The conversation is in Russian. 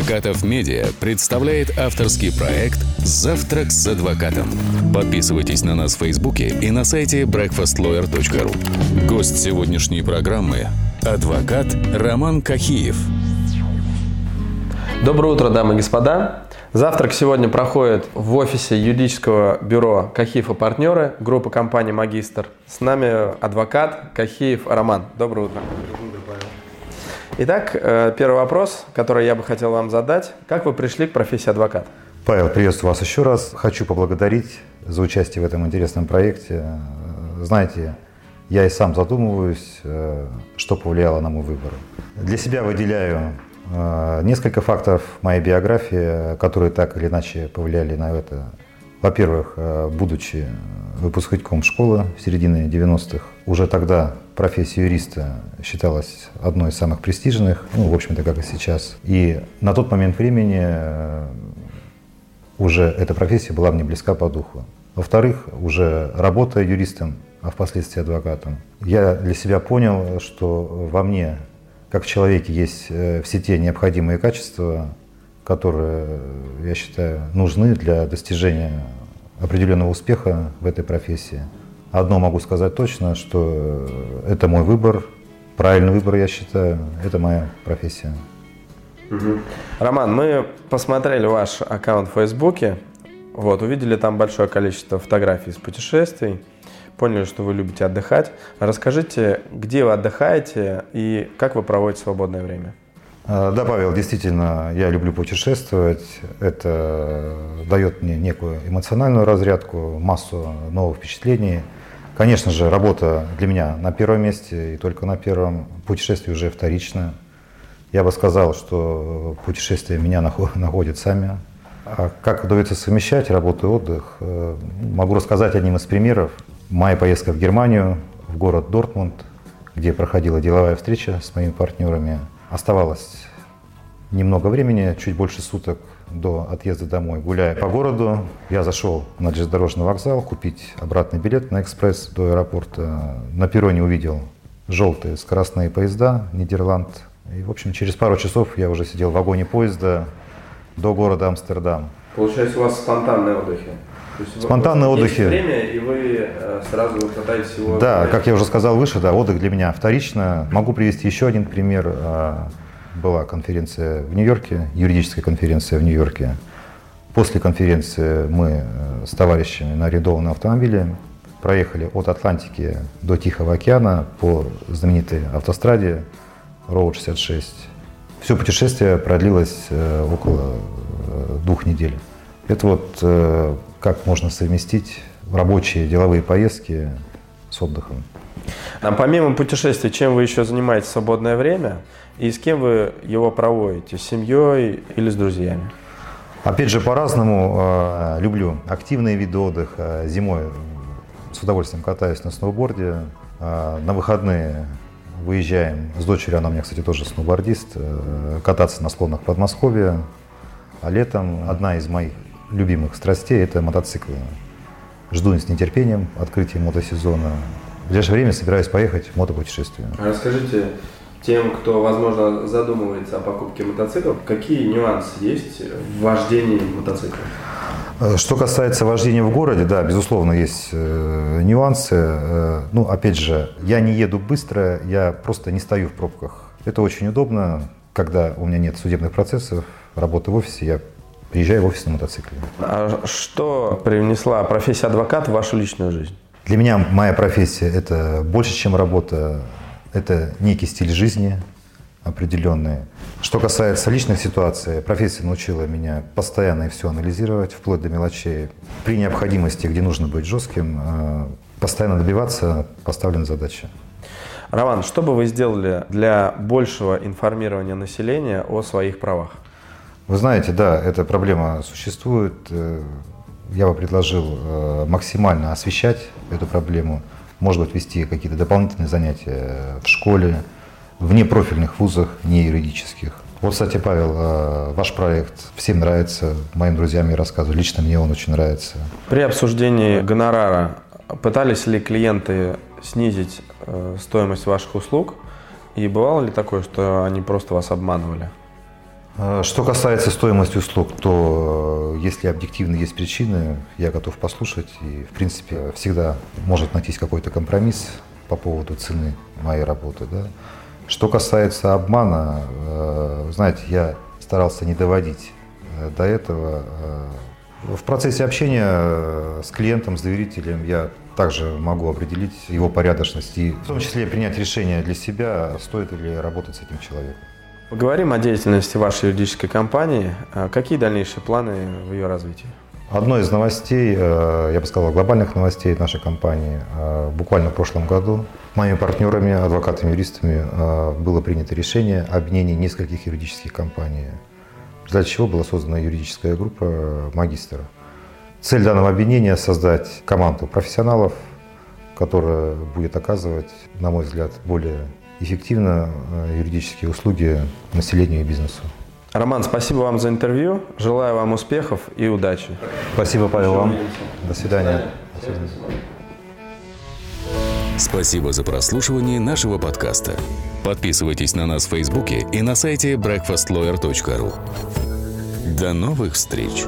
Акатов Медиа представляет авторский проект «Завтрак с адвокатом». Подписывайтесь на нас в Фейсбуке и на сайте breakfastlawyer.ru. Гость сегодняшней программы – адвокат Роман Кахиев. Доброе утро, дамы и господа. Завтрак сегодня проходит в офисе юридического бюро Кахиев и партнеры, группа компании «Магистр». С нами адвокат Кахиев Роман. Доброе утро. Итак, э, первый вопрос, который я бы хотел вам задать. Как вы пришли к профессии адвокат? Павел, приветствую вас еще раз. Хочу поблагодарить за участие в этом интересном проекте. Знаете, я и сам задумываюсь, э, что повлияло на мой выбор. Для себя выделяю э, несколько факторов моей биографии, которые так или иначе повлияли на это. Во-первых, будучи выпускником школы в середине 90-х, уже тогда профессия юриста считалась одной из самых престижных, ну, в общем-то, как и сейчас. И на тот момент времени э, уже эта профессия была мне близка по духу. Во-вторых, уже работая юристом, а впоследствии адвокатом, я для себя понял, что во мне, как в человеке, есть э, все те необходимые качества, которые, я считаю, нужны для достижения определенного успеха в этой профессии. Одно могу сказать точно, что это мой выбор, правильный выбор, я считаю, это моя профессия. Угу. Роман, мы посмотрели ваш аккаунт в Фейсбуке, вот, увидели там большое количество фотографий из путешествий, поняли, что вы любите отдыхать. Расскажите, где вы отдыхаете и как вы проводите свободное время? А, да, Павел, действительно, я люблю путешествовать. Это дает мне некую эмоциональную разрядку, массу новых впечатлений – Конечно же, работа для меня на первом месте и только на первом. Путешествие уже вторично. Я бы сказал, что путешествия меня находят сами. А как удается совмещать работу и отдых? Э, могу рассказать одним из примеров. Моя поездка в Германию, в город Дортмунд, где проходила деловая встреча с моими партнерами. Оставалось немного времени, чуть больше суток до отъезда домой, гуляя по городу, я зашел на железнодорожный вокзал купить обратный билет на экспресс до аэропорта. На перроне увидел желтые скоростные поезда Нидерланд. И, в общем, через пару часов я уже сидел в вагоне поезда до города Амстердам. Получается, у вас спонтанные отдыхи? Спонтанные отдыхи. время, и вы э, сразу хватаете его. Да, как я уже сказал выше, да, отдых для меня вторично. Могу привести еще один пример. Была конференция в Нью-Йорке, юридическая конференция в Нью-Йорке. После конференции мы э, с товарищами на арендованном автомобиле проехали от Атлантики до Тихого океана по знаменитой автостраде Road 66. Все путешествие продлилось э, около э, двух недель. Это вот как можно совместить рабочие деловые поездки с отдыхом. А помимо путешествий, чем вы еще занимаетесь в свободное время? И с кем вы его проводите? С семьей или с друзьями? Опять же, по-разному. Э, люблю активные виды отдыха. Зимой с удовольствием катаюсь на сноуборде. Э, на выходные выезжаем с дочерью, она у меня, кстати, тоже сноубордист, э, кататься на склонах Подмосковья. А летом одна из моих любимых страстей – это мотоциклы. Жду с нетерпением открытия мотосезона. В ближайшее время собираюсь поехать в мотопутешествие. А расскажите, тем, кто, возможно, задумывается о покупке мотоциклов, какие нюансы есть в вождении мотоцикла? Э, что касается вождения в городе, да, безусловно, есть э, нюансы. Э, ну, опять же, я не еду быстро, я просто не стою в пробках. Это очень удобно, когда у меня нет судебных процессов, работы в офисе, я приезжаю в офис на мотоцикле. А что привнесла профессия адвоката в вашу личную жизнь? Для меня моя профессия – это больше, чем работа. Это некий стиль жизни определенный. Что касается личных ситуаций, профессия научила меня постоянно и все анализировать, вплоть до мелочей. При необходимости, где нужно быть жестким, э, постоянно добиваться поставленной задачи. Роман, что бы вы сделали для большего информирования населения о своих правах? Вы знаете, да, эта проблема существует. Я бы предложил э, максимально освещать эту проблему, может быть, вести какие-то дополнительные занятия в школе, в непрофильных вузах, не юридических. Вот, кстати, Павел, э, ваш проект всем нравится, моим друзьям я рассказываю, лично мне он очень нравится. При обсуждении гонорара пытались ли клиенты снизить э, стоимость ваших услуг? И бывало ли такое, что они просто вас обманывали? А, что касается стоимости услуг, то э, если объективно есть причины, я готов послушать. И, в принципе, всегда может найтись какой-то компромисс по поводу цены моей работы. Да? Что касается обмана, э, знаете, я старался не доводить э, до этого. В процессе общения с клиентом, с доверителем я также могу определить его порядочность и в том числе принять решение для себя, стоит ли работать с этим человеком. Поговорим о деятельности вашей юридической компании. А какие дальнейшие планы в ее развитии? Одной из новостей, э, я бы сказал, глобальных новостей нашей компании, э, буквально в прошлом году моими партнерами, адвокатами, юристами э, было принято решение об объединении нескольких юридических компаний, результате чего была создана юридическая группа «Магистр». Цель данного объединения – создать команду профессионалов, которая будет оказывать, на мой взгляд, более эффективно э, юридические услуги населению и бизнесу. Роман, спасибо вам за интервью. Желаю вам успехов и удачи. Спасибо, Павел, вам. До свидания. До свидания. Спасибо за прослушивание нашего подкаста. Подписывайтесь на нас в Фейсбуке и на сайте breakfastlawyer.ru. До новых встреч!